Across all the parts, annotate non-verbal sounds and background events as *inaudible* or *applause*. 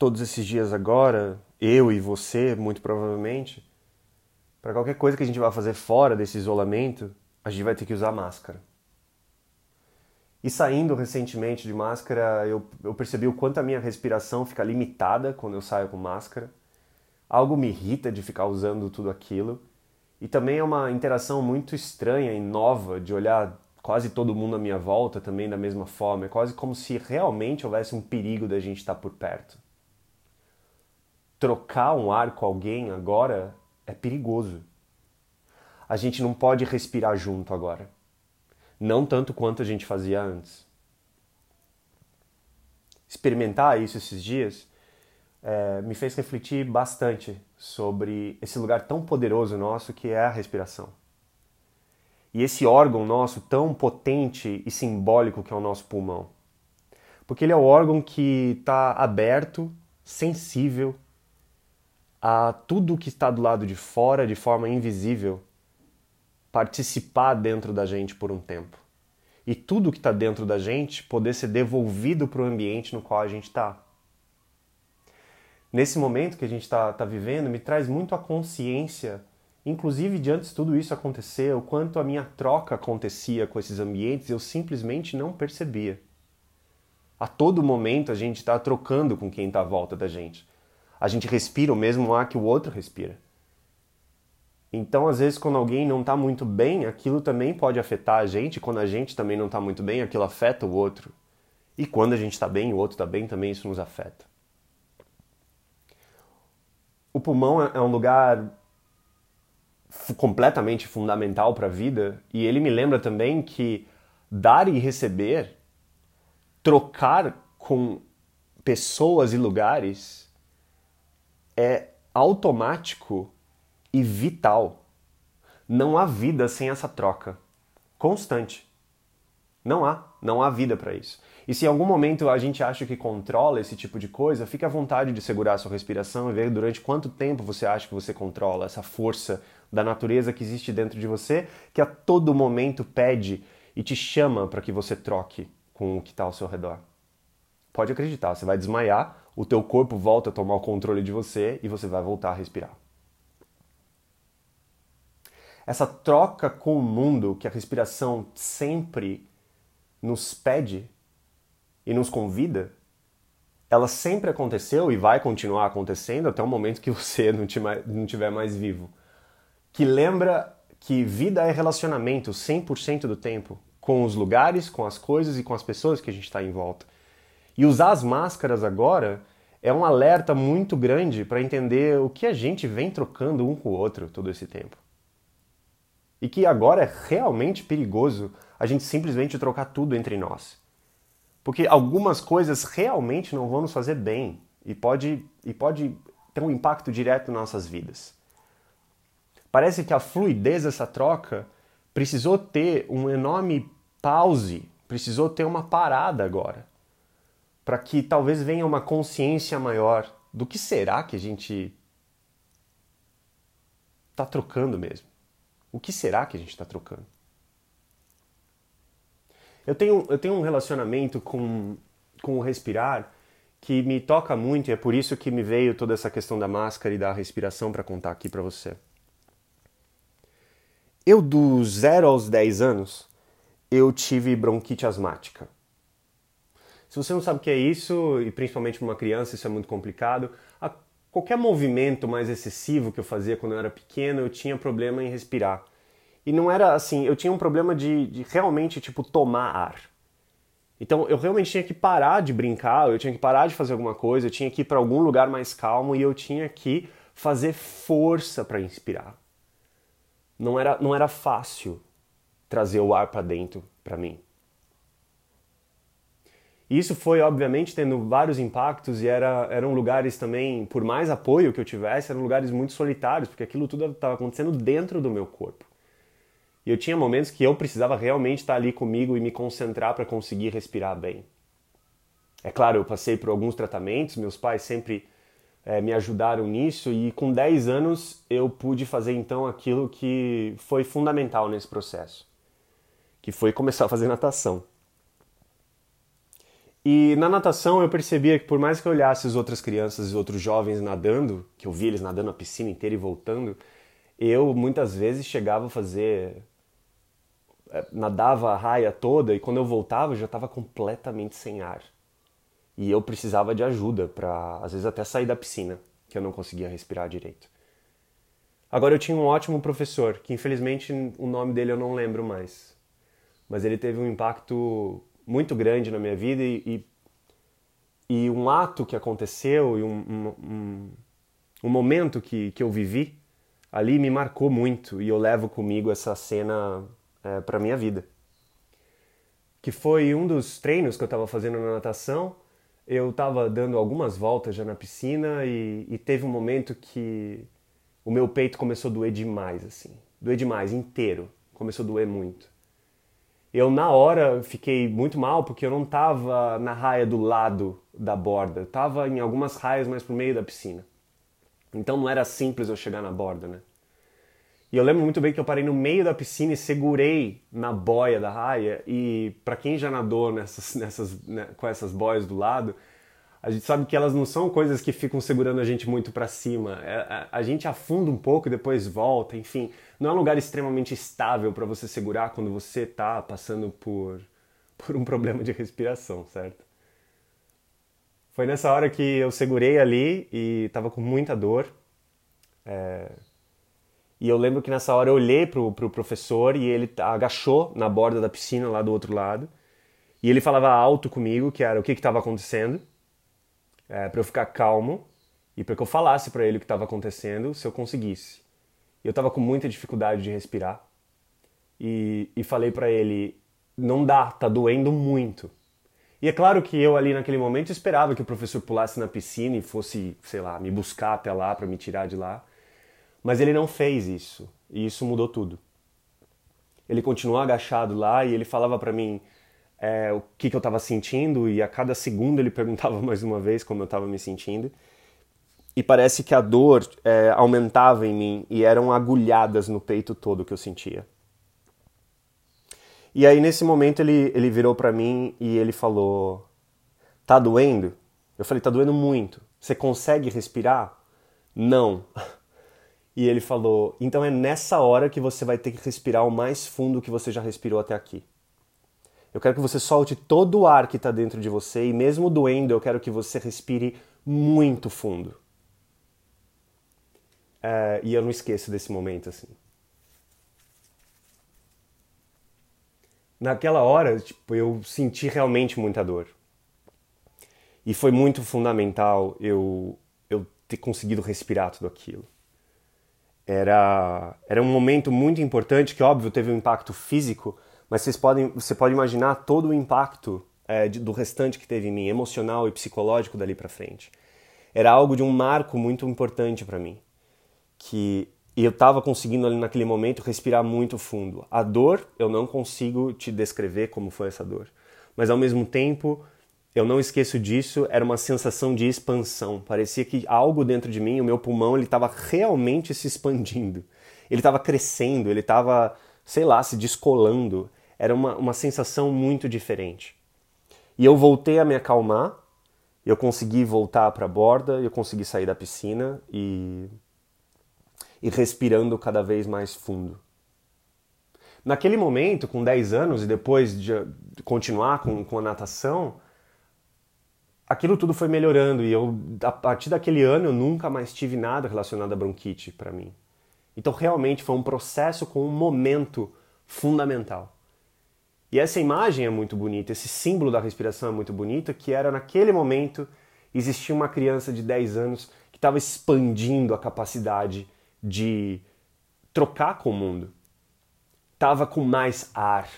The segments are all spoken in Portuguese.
todos esses dias agora, eu e você, muito provavelmente, para qualquer coisa que a gente vai fazer fora desse isolamento, a gente vai ter que usar máscara. E saindo recentemente de máscara, eu, eu percebi o quanto a minha respiração fica limitada quando eu saio com máscara. Algo me irrita de ficar usando tudo aquilo. E também é uma interação muito estranha e nova de olhar quase todo mundo à minha volta também da mesma forma. É quase como se realmente houvesse um perigo da gente estar por perto. Trocar um ar com alguém agora é perigoso. A gente não pode respirar junto agora não tanto quanto a gente fazia antes. Experimentar isso esses dias é, me fez refletir bastante sobre esse lugar tão poderoso nosso que é a respiração. E esse órgão nosso tão potente e simbólico que é o nosso pulmão. Porque ele é o órgão que está aberto, sensível a tudo que está do lado de fora de forma invisível participar dentro da gente por um tempo. E tudo que está dentro da gente poder ser devolvido para o ambiente no qual a gente está. Nesse momento que a gente está tá vivendo, me traz muito a consciência, inclusive de tudo isso acontecer, o quanto a minha troca acontecia com esses ambientes eu simplesmente não percebia. A todo momento a gente está trocando com quem está à volta da gente. A gente respira o mesmo ar que o outro respira. Então, às vezes, quando alguém não está muito bem, aquilo também pode afetar a gente. Quando a gente também não está muito bem, aquilo afeta o outro. E quando a gente está bem, o outro está bem, também isso nos afeta. O pulmão é, é um lugar completamente fundamental para a vida e ele me lembra também que dar e receber, trocar com pessoas e lugares é automático e vital. Não há vida sem essa troca constante. Não há, não há vida para isso. E se em algum momento a gente acha que controla esse tipo de coisa, fique à vontade de segurar a sua respiração e ver durante quanto tempo você acha que você controla essa força da natureza que existe dentro de você, que a todo momento pede e te chama para que você troque com o que está ao seu redor. Pode acreditar, você vai desmaiar, o teu corpo volta a tomar o controle de você e você vai voltar a respirar essa troca com o mundo que a respiração sempre nos pede e nos convida, ela sempre aconteceu e vai continuar acontecendo até o momento que *laughs* você não estiver mais vivo. Que lembra que vida é relacionamento 100% do tempo com os lugares, com as coisas e com as pessoas que a gente está em volta. E usar as máscaras agora é um alerta muito grande para entender o que a gente vem trocando um com o outro todo esse tempo e que agora é realmente perigoso a gente simplesmente trocar tudo entre nós. Porque algumas coisas realmente não vão nos fazer bem e pode, e pode ter um impacto direto nas nossas vidas. Parece que a fluidez dessa troca precisou ter um enorme pause, precisou ter uma parada agora, para que talvez venha uma consciência maior do que será que a gente está trocando mesmo. O que será que a gente está trocando? Eu tenho, eu tenho um relacionamento com, com o respirar que me toca muito e é por isso que me veio toda essa questão da máscara e da respiração para contar aqui para você. Eu, dos 0 aos 10 anos, eu tive bronquite asmática. Se você não sabe o que é isso, e principalmente para uma criança isso é muito complicado, a qualquer movimento mais excessivo que eu fazia quando eu era pequeno, eu tinha problema em respirar. E não era assim, eu tinha um problema de, de realmente, tipo, tomar ar. Então eu realmente tinha que parar de brincar, eu tinha que parar de fazer alguma coisa, eu tinha que ir para algum lugar mais calmo e eu tinha que fazer força para inspirar. Não era, não era fácil trazer o ar para dentro para mim. Isso foi, obviamente, tendo vários impactos e era, eram lugares também, por mais apoio que eu tivesse, eram lugares muito solitários, porque aquilo tudo estava acontecendo dentro do meu corpo. E eu tinha momentos que eu precisava realmente estar ali comigo e me concentrar para conseguir respirar bem. É claro, eu passei por alguns tratamentos, meus pais sempre é, me ajudaram nisso e com 10 anos eu pude fazer então aquilo que foi fundamental nesse processo, que foi começar a fazer natação. E na natação eu percebia que por mais que eu olhasse as outras crianças e outros jovens nadando, que eu via eles nadando a piscina inteira e voltando, eu muitas vezes chegava a fazer é, nadava a raia toda e quando eu voltava eu já estava completamente sem ar. E eu precisava de ajuda para às vezes até sair da piscina, que eu não conseguia respirar direito. Agora eu tinha um ótimo professor, que infelizmente o nome dele eu não lembro mais. Mas ele teve um impacto muito grande na minha vida e, e, e um ato que aconteceu e um, um, um momento que, que eu vivi ali me marcou muito e eu levo comigo essa cena é, para minha vida. Que foi um dos treinos que eu estava fazendo na natação. Eu estava dando algumas voltas já na piscina e, e teve um momento que o meu peito começou a doer demais, assim. Doer demais, inteiro. Começou a doer muito. Eu, na hora, fiquei muito mal porque eu não estava na raia do lado da borda. Estava em algumas raias mais pro meio da piscina. Então não era simples eu chegar na borda, né? E eu lembro muito bem que eu parei no meio da piscina e segurei na boia da raia. E para quem já nadou nessas, nessas, né, com essas boias do lado, a gente sabe que elas não são coisas que ficam segurando a gente muito para cima. É, a, gente afunda um pouco e depois volta, enfim. Não é um lugar extremamente estável para você segurar quando você está passando por, *laughs* por um problema de respiração, certo? Foi nessa hora que eu segurei ali e estava com muita dor. É... E eu lembro que nessa hora eu olhei pro, pro professor e ele agachou na borda da piscina lá do outro lado. E ele falava alto comigo, que era o que estava acontecendo é, para eu ficar calmo e para que eu falasse para ele o que estava acontecendo se eu conseguisse. Eu estava com muita dificuldade de respirar e, e falei para ele: não dá, tá doendo muito. E é claro que eu ali naquele momento esperava que o professor pulasse na piscina e fosse, sei lá, me buscar até lá para me tirar de lá. Mas ele não fez isso e isso mudou tudo. Ele continuou agachado lá e ele falava para mim: é, o que, que eu estava sentindo e a cada segundo ele *laughs* perguntava mais uma vez como eu estava me sentindo. E parece que a dor é, aumentava em mim e eram agulhadas no peito todo que eu sentia. E aí nesse momento ele, ele virou para mim e ele falou: "Tá doendo?" Eu falei: "Tá doendo muito. Você consegue respirar?" "Não." *laughs* E ele falou: "Então é nessa hora que você vai ter que respirar o mais fundo que você já respirou até aqui." Eu quero que você solte todo o ar que está dentro de você e mesmo doendo, eu quero que você respire muito fundo. É, e eu não esqueço desse momento assim. Naquela hora, tipo, eu senti realmente muita dor. E foi muito fundamental eu, eu ter conseguido respirar tudo aquilo. Era, era um momento muito importante que, óbvio, teve um impacto físico, mas vocês podem, você pode imaginar todo o impacto é, de, do restante que teve em mim, emocional e psicológico dali para frente. Era algo de um marco muito importante para mim, que e eu estava conseguindo ali naquele momento respirar muito fundo. A dor, eu não consigo te descrever como foi essa dor, mas ao mesmo tempo eu não esqueço disso, era uma sensação de expansão. Parecia que algo dentro de mim, o meu pulmão, ele estava realmente se expandindo. Ele estava crescendo, ele estava, sei lá, se descolando era uma, uma sensação muito diferente. E eu voltei a me acalmar, eu consegui voltar para a borda, eu consegui sair da piscina e, e respirando cada vez mais fundo. Naquele momento, com 10 anos e depois de continuar com, com a natação, aquilo tudo foi melhorando e eu, a partir daquele ano eu nunca mais tive nada relacionado à bronquite para mim. Então realmente foi um processo com um momento fundamental. E essa imagem é muito bonita, esse símbolo da respiração é muito bonito, que era naquele momento existia uma criança de 10 anos que estava expandindo a capacidade de trocar com o mundo. Estava com mais ar,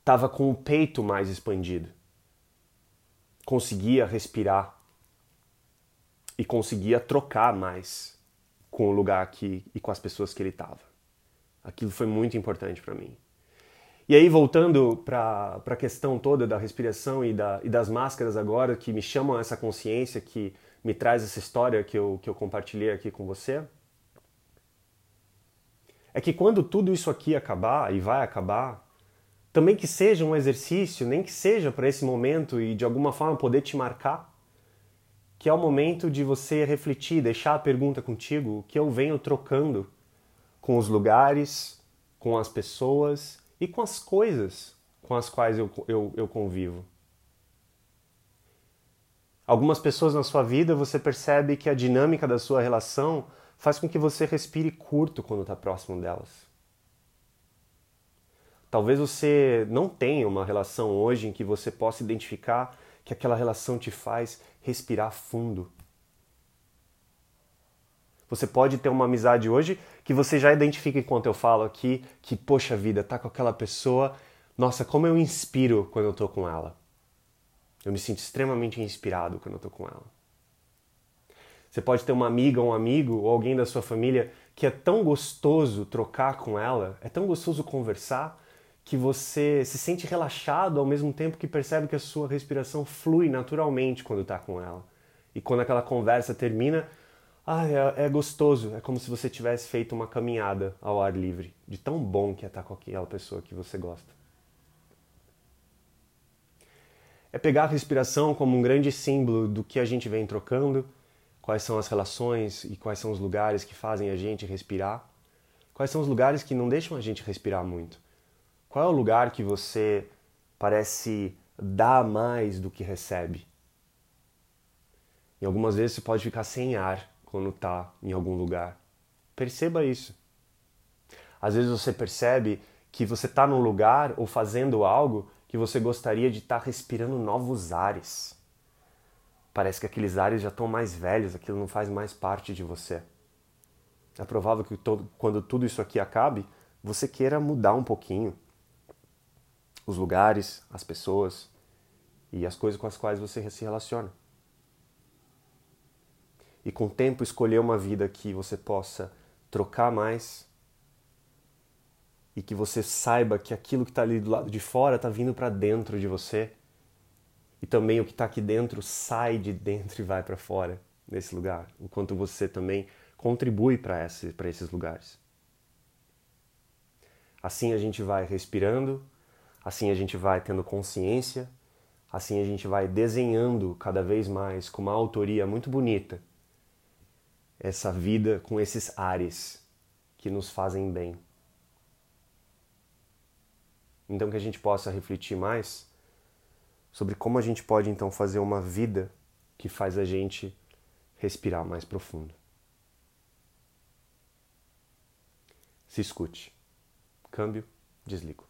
estava com o peito mais expandido. Conseguia respirar e conseguia trocar mais com o lugar aqui e com as pessoas que ele estava. Aquilo foi muito importante para mim. E aí, voltando para a questão toda da respiração e, da, e das máscaras agora, que me chamam essa consciência, que me traz essa história que eu, que eu compartilhei aqui com você, é que quando tudo isso aqui acabar, e vai acabar, Também que seja um exercício, nem que seja para esse momento e de alguma forma poder te marcar, que é o momento de você refletir, deixar a pergunta contigo, que eu venho trocando com os lugares, com as pessoas e com as coisas com as quais eu, eu, eu convivo. Algumas pessoas na sua vida você percebe que a dinâmica da sua relação faz com que você respire curto quando está próximo delas. Talvez você não tenha uma relação hoje em que você possa identificar que aquela relação te faz respirar fundo. Você pode ter uma amizade hoje que você já identifica enquanto eu falo aqui que, poxa vida, tá com aquela pessoa, nossa, como eu inspiro quando eu tô com ela. Eu me sinto extremamente inspirado quando eu tô com ela. Você pode ter uma amiga, um amigo ou alguém da sua família que é tão gostoso trocar com ela, é tão gostoso conversar, que você se sente relaxado ao mesmo tempo que percebe que a sua respiração flui naturalmente quando está com ela. E quando aquela conversa termina, ah, é, é, gostoso, é como se você tivesse feito uma caminhada ao ar livre, de tão bom que é estar com aquela pessoa que você gosta. É pegar a respiração como um grande símbolo do que a gente vem trocando, quais são as relações e quais são os lugares que fazem a gente respirar, quais são os lugares que não deixam a gente respirar muito qual é o lugar que você parece dar mais do que recebe? E algumas vezes você pode ficar sem ar quando está em algum lugar. Perceba isso. Às vezes você percebe que você está num lugar ou fazendo algo que você gostaria de estar tá respirando novos ares. Parece que aqueles ares já estão mais velhos, aquilo não faz mais parte de você. É provável que todo, quando tudo isso aqui acabe, você queira mudar um pouquinho os lugares, as pessoas e as coisas com as quais você se relaciona. E com o tempo escolher uma vida que você possa trocar mais e que você saiba que aquilo que está ali do lado de fora está vindo para dentro de você e também o que está aqui dentro sai de dentro *laughs* e vai para fora desse lugar, enquanto você também contribui para esse, esses lugares. Assim a gente vai respirando Assim a gente vai tendo consciência, assim a gente vai desenhando cada vez mais com uma autoria muito bonita essa vida com esses ares que nos fazem bem. Então que a gente possa refletir mais sobre como a gente pode então fazer uma vida que faz a gente respirar mais profundo. Se escute. Câmbio, desligo.